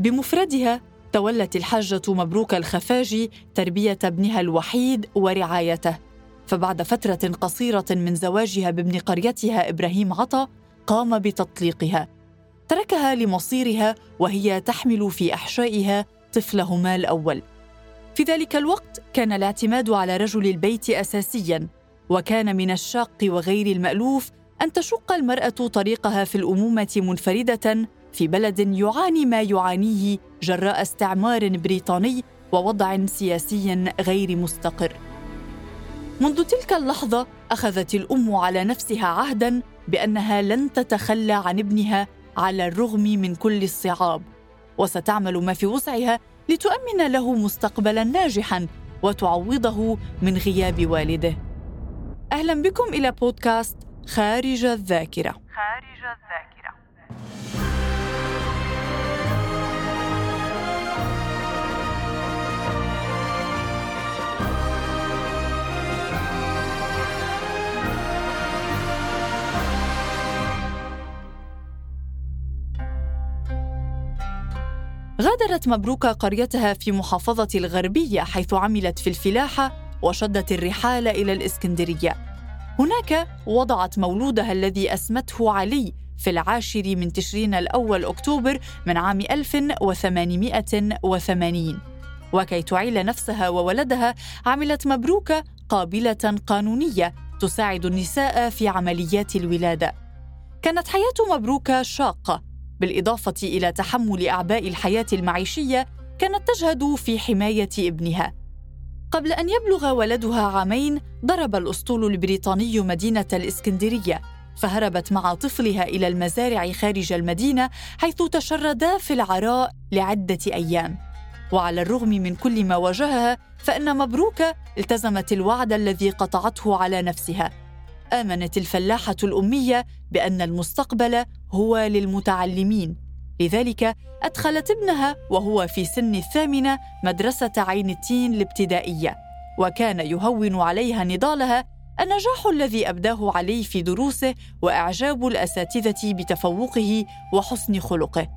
بمفردها تولت الحاجة مبروك الخفاجي تربية ابنها الوحيد ورعايته. فبعد فترة قصيرة من زواجها بابن قريتها إبراهيم عطا قام بتطليقها. تركها لمصيرها وهي تحمل في أحشائها طفلهما الأول. في ذلك الوقت كان الاعتماد على رجل البيت أساسياً وكان من الشاق وغير المألوف أن تشق المرأة طريقها في الأمومة منفردة في بلد يعاني ما يعانيه جراء استعمار بريطاني ووضع سياسي غير مستقر. منذ تلك اللحظة أخذت الأم على نفسها عهدا بأنها لن تتخلى عن ابنها على الرغم من كل الصعاب. وستعمل ما في وسعها لتؤمن له مستقبلا ناجحا وتعوضه من غياب والده. أهلا بكم إلى بودكاست خارج الذاكرة. خارج الذاكرة. غادرت مبروكة قريتها في محافظة الغربية حيث عملت في الفلاحة وشدت الرحال إلى الإسكندرية. هناك وضعت مولودها الذي أسمته علي في العاشر من تشرين الأول أكتوبر من عام 1880 وكي تعيل نفسها وولدها عملت مبروكة قابلة قانونية تساعد النساء في عمليات الولادة. كانت حياة مبروكة شاقة بالإضافة إلى تحمل أعباء الحياة المعيشية كانت تجهد في حماية ابنها. قبل أن يبلغ ولدها عامين ضرب الأسطول البريطاني مدينة الإسكندرية فهربت مع طفلها إلى المزارع خارج المدينة حيث تشردا في العراء لعدة أيام. وعلى الرغم من كل ما واجهها فإن مبروكه التزمت الوعد الذي قطعته على نفسها. آمنت الفلاحة الأمية بأن المستقبل هو للمتعلمين. لذلك أدخلت ابنها وهو في سن الثامنة مدرسة عين التين الابتدائية وكان يهون عليها نضالها النجاح الذي أبداه علي في دروسه وإعجاب الأساتذة بتفوقه وحسن خلقه.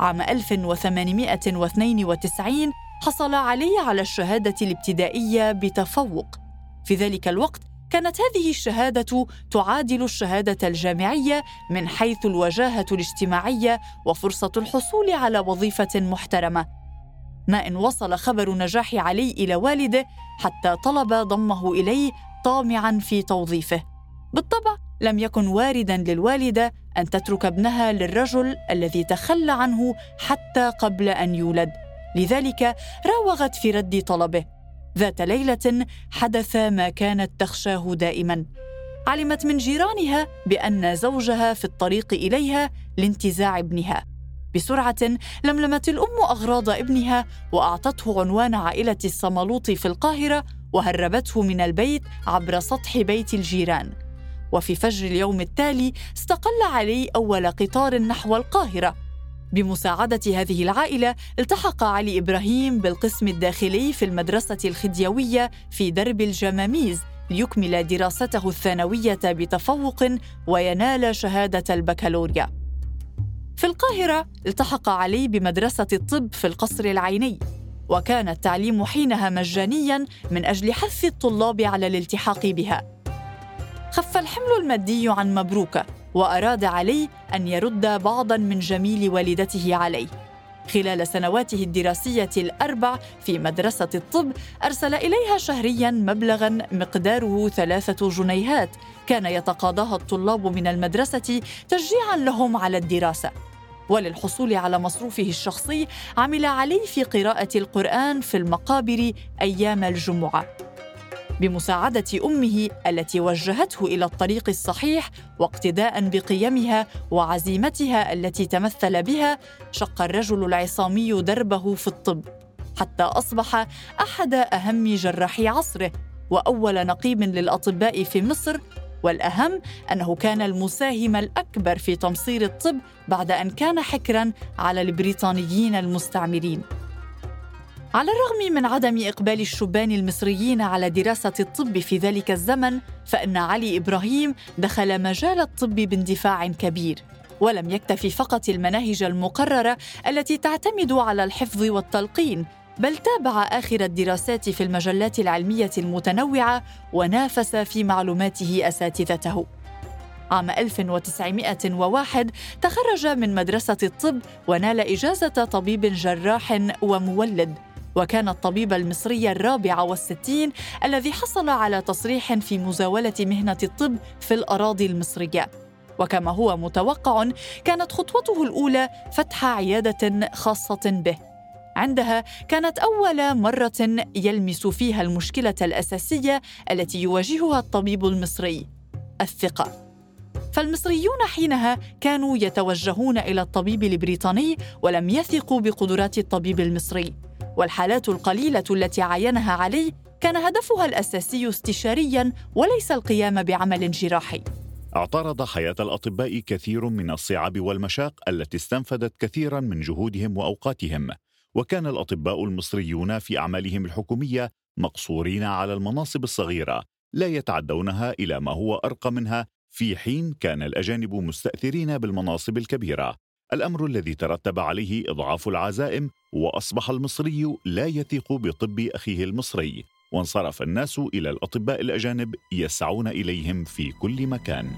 عام 1892 حصل علي على الشهادة الابتدائية بتفوق. في ذلك الوقت كانت هذه الشهادة تعادل الشهادة الجامعية من حيث الوجاهة الاجتماعية وفرصة الحصول على وظيفة محترمة. ما إن وصل خبر نجاح علي إلى والده حتى طلب ضمه إليه طامعا في توظيفه. بالطبع لم يكن واردا للوالدة أن تترك ابنها للرجل الذي تخلى عنه حتى قبل أن يولد. لذلك راوغت في رد طلبه. ذات ليلة حدث ما كانت تخشاه دائما. علمت من جيرانها بأن زوجها في الطريق إليها لانتزاع ابنها. بسرعة لملمت الأم أغراض ابنها وأعطته عنوان عائلة الصملوط في القاهرة وهربته من البيت عبر سطح بيت الجيران. وفي فجر اليوم التالي استقل علي أول قطار نحو القاهرة. بمساعدة هذه العائلة التحق علي إبراهيم بالقسم الداخلي في المدرسة الخديوية في درب الجماميز ليكمل دراسته الثانوية بتفوق وينال شهادة البكالوريا. في القاهرة التحق علي بمدرسة الطب في القصر العيني وكان التعليم حينها مجانيا من أجل حث الطلاب على الالتحاق بها. خف الحمل المادي عن مبروكة وأراد علي أن يرد بعضا من جميل والدته عليه. خلال سنواته الدراسية الأربع في مدرسة الطب أرسل إليها شهريا مبلغا مقداره ثلاثة جنيهات. كان يتقاضاها الطلاب من المدرسة تشجيعا لهم على الدراسة. وللحصول على مصروفه الشخصي عمل علي في قراءة القرآن في المقابر أيام الجمعة. بمساعدة أمه التي وجهته إلى الطريق الصحيح واقتداء بقيمها وعزيمتها التي تمثل بها شق الرجل العصامي دربه في الطب حتى أصبح أحد أهم جراحي عصره وأول نقيب للأطباء في مصر والأهم أنه كان المساهم الأكبر في تمصير الطب بعد أن كان حكرا على البريطانيين المستعمرين. على الرغم من عدم إقبال الشبان المصريين على دراسة الطب في ذلك الزمن فإن علي إبراهيم دخل مجال الطب باندفاع كبير ولم يكتفي فقط المناهج المقررة التي تعتمد على الحفظ والتلقين بل تابع آخر الدراسات في المجلات العلمية المتنوعة ونافس في معلوماته أساتذته. عام 1901 تخرج من مدرسة الطب ونال إجازة طبيب جراح ومولد وكان الطبيب المصري الرابع والستين الذي حصل على تصريح في مزاولة مهنة الطب في الأراضي المصرية. وكما هو متوقع كانت خطوته الأولى فتح عيادة خاصة به. عندها كانت أول مرة يلمس فيها المشكلة الأساسية التي يواجهها الطبيب المصري الثقة. فالمصريون حينها كانوا يتوجهون إلى الطبيب البريطاني ولم يثقوا بقدرات الطبيب المصري. والحالات القليلة التي عاينها علي كان هدفها الأساسي استشاريا وليس القيام بعمل جراحي. اعترض حياة الأطباء كثير من الصعاب والمشاق التي استنفدت كثيرا من جهودهم وأوقاتهم وكان الأطباء المصريون في أعمالهم الحكومية مقصورين على المناصب الصغيرة لا يتعدونها إلى ما هو أرقى منها في حين كان الأجانب مستأثرين بالمناصب الكبيرة. الأمر الذي ترتب عليه إضعاف العزائم وأصبح المصري لا يثق بطب أخيه المصري وانصرف الناس إلى الأطباء الأجانب يسعون إليهم في كل مكان.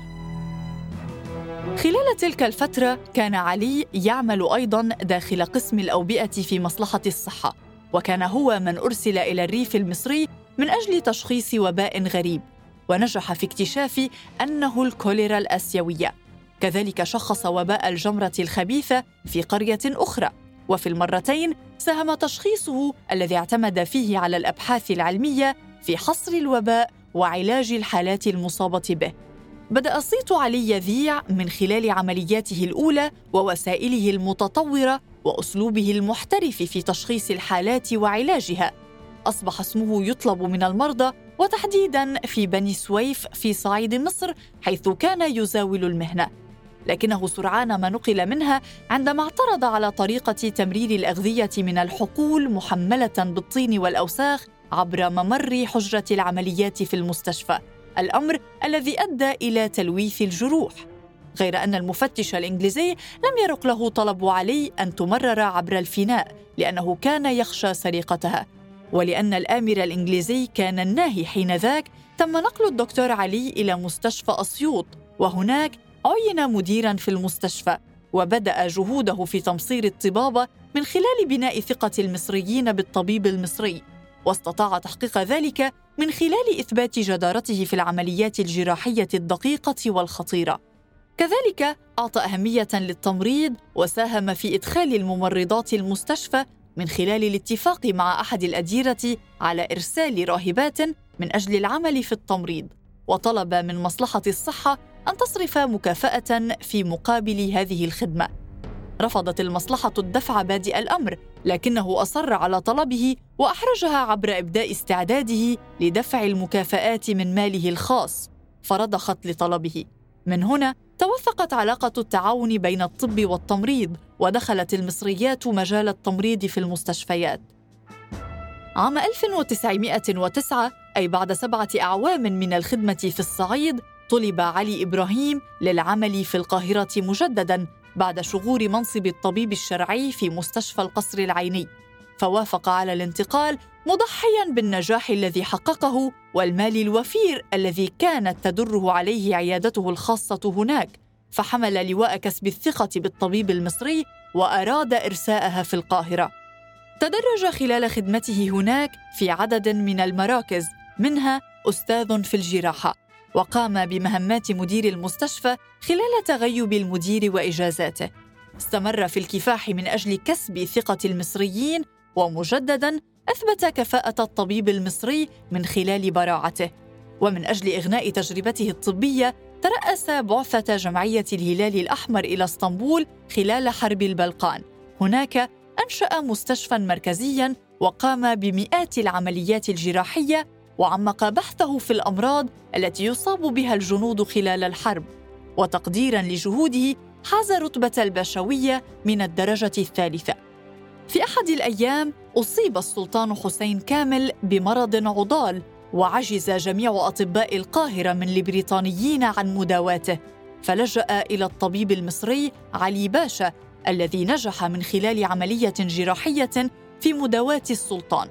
خلال تلك الفترة كان علي يعمل أيضا داخل قسم الأوبئة في مصلحة الصحة وكان هو من أرسل إلى الريف المصري من أجل تشخيص وباء غريب ونجح في اكتشاف أنه الكوليرا الآسيوية. كذلك شخص وباء الجمرة الخبيثة في قرية أخرى وفي المرتين ساهم تشخيصه الذي اعتمد فيه على الأبحاث العلمية في حصر الوباء وعلاج الحالات المصابة به بدأ صيت علي يذيع من خلال عملياته الأولى ووسائله المتطورة وأسلوبه المحترف في تشخيص الحالات وعلاجها. أصبح اسمه يطلب من المرضى وتحديداً في بني سويف في صعيد مصر حيث كان يزاول المهنة. لكنه سرعان ما نقل منها عندما اعترض على طريقة تمرير الأغذية من الحقول محملة بالطين والأوساخ عبر ممر حجرة العمليات في المستشفى. الأمر الذي أدى إلى تلويث الجروح غير أن المفتش الإنجليزي لم يرق له طلب علي أن تمرر عبر الفناء لأنه كان يخشى سرقتها ولأن الآمر الإنجليزي كان الناهي حينذاك تم نقل الدكتور علي إلى مستشفى أسيوط وهناك عين مديرا في المستشفى؟ وبدأ جهوده في تمصير الطبابة من خلال بناء ثقة المصريين بالطبيب المصري. واستطاع تحقيق ذلك من خلال إثبات جدارته في العمليات الجراحية الدقيقة والخطيرة. كذلك أعطى أهمية للتمريض وساهم في إدخال الممرضات المستشفى من خلال الاتفاق مع أحد الأديرة على إرسال راهبات من أجل العمل في التمريض. وطلب من مصلحة الصحة أن تصرف مكافأة في مقابل هذه الخدمة. رفضت المصلحة الدفع بادئ الأمر لكنه أصر على طلبه وأحرجها عبر إبداء استعداده لدفع المكافآت من ماله الخاص. فرضخت لطلبه. من هنا توثقت علاقة التعاون بين الطب والتمريض ودخلت المصريات مجال التمريض في المستشفيات. عام 1909 أي بعد سبعة أعوام من الخدمة في الصعيد طلب علي إبراهيم للعمل في القاهرة مجدداً بعد شغور منصب الطبيب الشرعي في مستشفى القصر العيني. فوافق على الانتقال مضحيا بالنجاح الذي حققه والمال الوفير الذي كانت تدره عليه عيادته الخاصة هناك. فحمل لواء كسب الثقة بالطبيب المصري وأراد إرساءها في القاهرة. تدرج خلال خدمته هناك في عدد من المراكز. منها أستاذ في الجراحة. وقام بمهمات مدير المستشفى خلال تغيب المدير وإجازاته. استمر في الكفاح من أجل كسب ثقة المصريين ومجددا أثبت كفاءة الطبيب المصري من خلال براعته. ومن أجل إغناء تجربته الطبية ترأس بعثة جمعية الهلال الأحمر إلى اسطنبول خلال حرب البلقان. هناك أنشأ مستشفى مركزيا وقام بمئات العمليات الجراحية وعمق بحثه في الأمراض التي يصاب بها الجنود خلال الحرب وتقديرا لجهوده حاز رتبة الباشويه من الدرجة الثالثة في أحد الأيام أصيب السلطان حسين كامل بمرض عضال وعجز جميع أطباء القاهرة من البريطانيين عن مداواته فلجأ إلى الطبيب المصري علي باشا الذي نجح من خلال عملية جراحية في مداواة السلطان.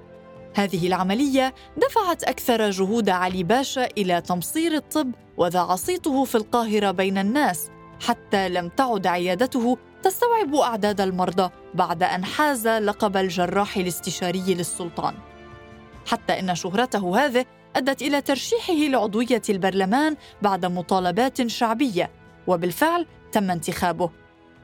هذه العملية دفعت أكثر جهود علي باشا إلى تمصير الطب وذاع صيته في القاهرة بين الناس حتى لم تعد عيادته تستوعب أعداد المرضى بعد أن حاز لقب الجراح الاستشاري للسلطان. حتى إن شهرته هذه أدت إلى ترشيحه لعضوية البرلمان بعد مطالبات شعبية وبالفعل تم انتخابه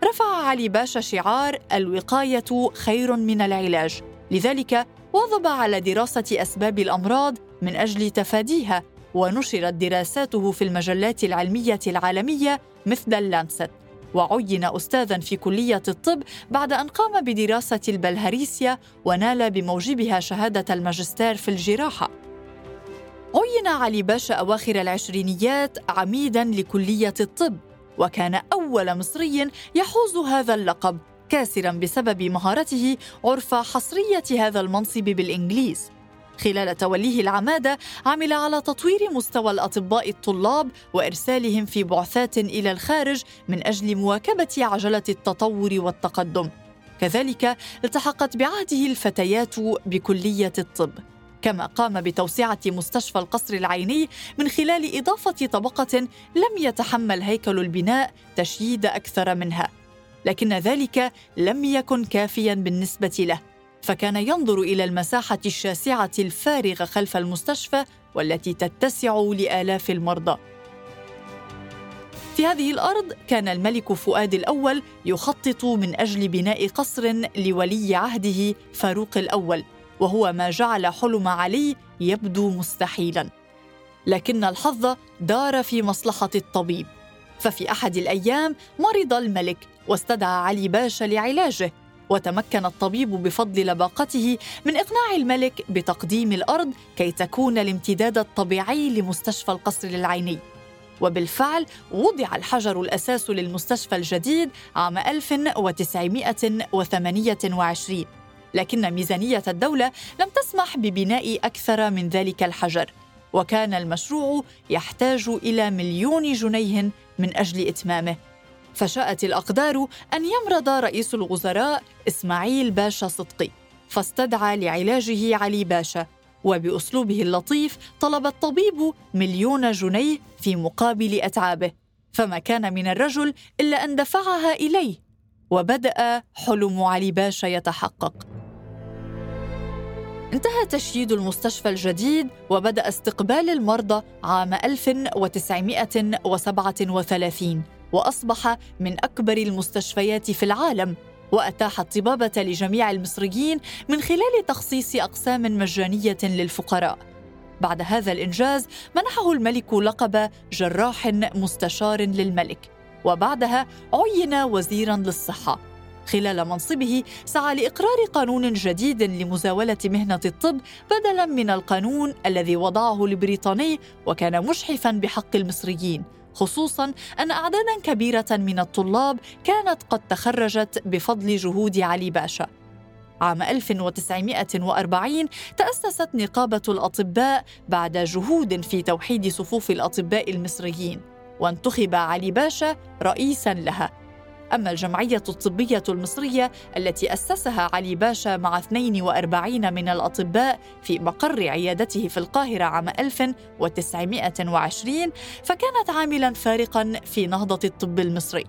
رفع علي باشا شعار الوقاية خير من العلاج لذلك واظب على دراسة أسباب الأمراض من أجل تفاديها ونشرت دراساته في المجلات العلمية العالمية مثل اللانست وعين أستاذا في كلية الطب بعد أن قام بدراسة البلهارسيا ونال بموجبها شهادة الماجستير في الجراحة. عين علي باشا أواخر العشرينيات عميدا لكلية الطب وكان أول مصري يحوز هذا اللقب. كاسرا بسبب مهارته عرف حصرية هذا المنصب بالإنجليز. خلال توليه العمادة عمل على تطوير مستوى الأطباء الطلاب وإرسالهم في بعثات إلى الخارج من أجل مواكبة عجلة التطور والتقدم. كذلك التحقت بعهده الفتيات بكلية الطب. كما قام بتوسعة مستشفى القصر العيني من خلال إضافة طبقة لم يتحمل هيكل البناء تشييد أكثر منها. لكن ذلك لم يكن كافيا بالنسبة له فكان ينظر إلى المساحة الشاسعة الفارغة خلف المستشفى والتي تتسع لآلاف المرضى. في هذه الأرض كان الملك فؤاد الأول يخطط من أجل بناء قصر لولي عهده فاروق الأول وهو ما جعل حلم علي يبدو مستحيلا. لكن الحظ دار في مصلحة الطبيب. ففي أحد الأيام مرض الملك واستدعى علي باشا لعلاجه وتمكن الطبيب بفضل لباقته من إقناع الملك بتقديم الأرض كي تكون الامتداد الطبيعي لمستشفى القصر العيني. وبالفعل وضع الحجر الأساس للمستشفى الجديد عام 1928 لكن ميزانية الدولة لم تسمح ببناء أكثر من ذلك الحجر وكان المشروع يحتاج إلى مليون جنيه من أجل إتمامه. فشاءت الأقدار أن يمرض رئيس الوزراء إسماعيل باشا صدقي فاستدعى لعلاجه علي باشا وبأسلوبه اللطيف طلب الطبيب مليون جنيه في مقابل أتعابه فما كان من الرجل إلا أن دفعها إليه وبدأ حلم علي باشا يتحقق. انتهى تشييد المستشفى الجديد وبدأ استقبال المرضى عام 1937 وأصبح من أكبر المستشفيات في العالم وأتاح الطبابة لجميع المصريين من خلال تخصيص أقسام مجانية للفقراء. بعد هذا الإنجاز منحه الملك لقب جراح مستشار للملك وبعدها عين وزيرا للصحة. خلال منصبه سعى لإقرار قانون جديد لمزاولة مهنة الطب بدلا من القانون الذي وضعه البريطاني وكان مشحفا بحق المصريين. خصوصا أن اعدادا كبيرة من الطلاب كانت قد تخرجت بفضل جهود علي باشا. عام 1940 تأسست نقابة الأطباء بعد جهود في توحيد صفوف الأطباء المصريين وانتخب علي باشا رئيسا لها. أما الجمعية الطبية المصرية التي أسسها علي باشا مع 42 من الأطباء في مقر عيادته في القاهرة عام 1920 فكانت عاملا فارقا في نهضة الطب المصري.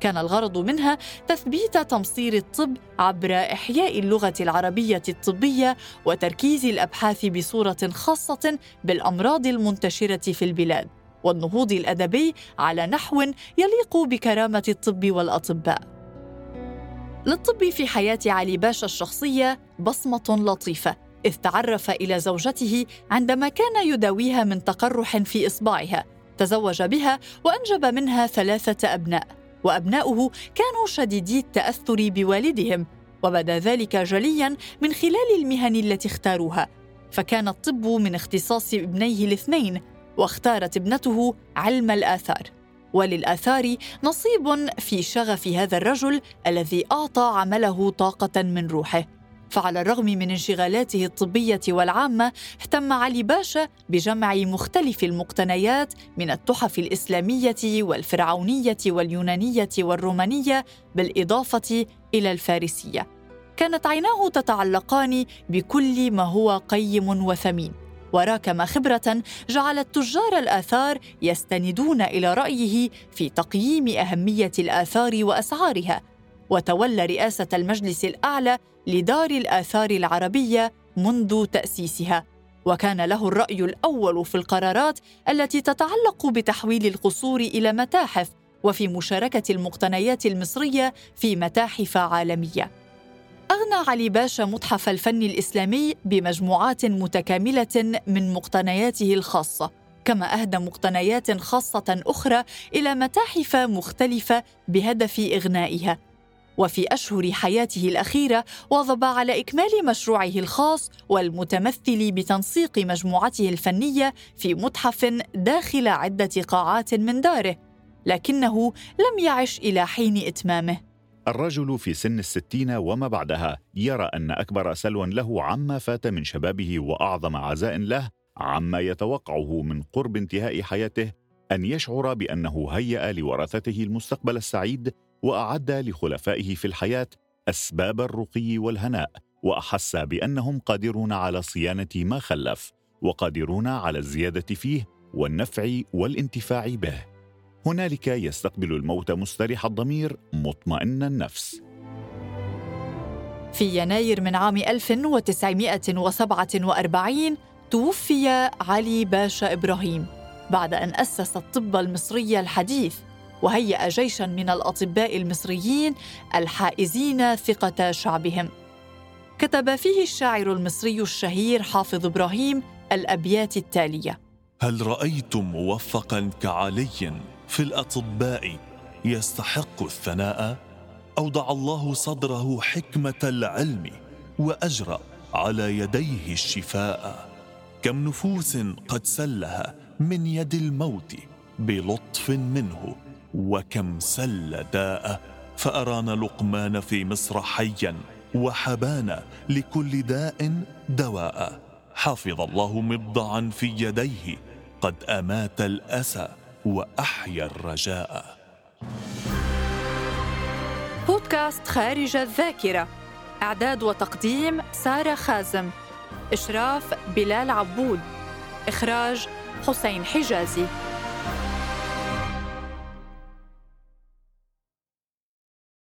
كان الغرض منها تثبيت تمصير الطب عبر إحياء اللغة العربية الطبية وتركيز الأبحاث بصورة خاصة بالأمراض المنتشرة في البلاد. والنهوض الأدبي على نحو يليق بكرامة الطب والأطباء. للطب في حياة علي باشا الشخصية بصمة لطيفة إذ تعرف إلى زوجته عندما كان يداويها من تقرح في إصبعها تزوج بها وأنجب منها ثلاثة أبناء وأبناؤه كانوا شديدي التأثر بوالدهم وبدأ ذلك جليا من خلال المهن التي اختاروها. فكان الطب من اختصاص ابنيه الاثنين واختارت ابنته علم الآثار. وللآثار نصيب في شغف هذا الرجل الذي أعطى عمله طاقة من روحه. فعلى الرغم من انشغالاته الطبية والعامة اهتم علي باشا بجمع مختلف المقتنيات من التحف الإسلامية والفرعونية واليونانية والرومانية بالإضافة إلى الفارسية. كانت عيناه تتعلقان بكل ما هو قيم وثمين. وراكم خبرة جعلت تجار الآثار يستندون إلى رأيه في تقييم أهمية الآثار وأسعارها وتولى رئاسة المجلس الأعلى لدار الآثار العربية منذ تأسيسها. وكان له الرأي الأول في القرارات التي تتعلق بتحويل القصور إلى متاحف وفي مشاركة المقتنيات المصرية في متاحف عالمية. أغنى علي باشا متحف الفن الإسلامي بمجموعات متكاملة من مقتنياته الخاصة كما أهدى مقتنيات خاصة أخرى إلى متاحف مختلفة بهدف إغنائها. وفي أشهر حياته الأخيرة واظب على إكمال مشروعه الخاص والمتمثل بتنسيق مجموعته الفنية في متحف داخل عدة قاعات من داره لكنه لم يعش إلى حين إتمامه. الرجل في سن الستين وما بعدها يرى أن أكبر سلو له عما فات من شبابه وأعظم عزاء له عما يتوقعه من قرب انتهاء حياته أن يشعر بأنه هيأ لورثته المستقبل السعيد وأعد لخلفائه في الحياة أسباب الرقي والهناء وأحس بأنهم قادرون على صيانة ما خلف وقادرون على الزيادة فيه والنفع والانتفاع به. هنالك يستقبل الموت مستريح الضمير مطمئن النفس. في يناير من عام 1947 توفي علي باشا إبراهيم بعد أن أسس الطب المصري الحديث وهيأ جيشا من الأطباء المصريين الحائزين ثقة شعبهم. كتب فيه الشاعر المصري الشهير حافظ إبراهيم الأبيات التالية. هل رأيتم موفقا كعلي؟ في الأطباء يستحق الثناء اودع الله صدره حكمة العلم واجرى على يديه الشفاء. كم نفوس قد سلها من يد الموت بلطف منه وكم سل داء فأرانا لقمان في مصر حيا وحبانا لكل داء دواء. حفظ الله مبضعا في يديه قد أمات الأسى وأحيا الرجاء. بودكاست خارج الذاكرة. إعداد وتقديم سارة خازم. إشراف بلال عبود. إخراج حسين حجازي.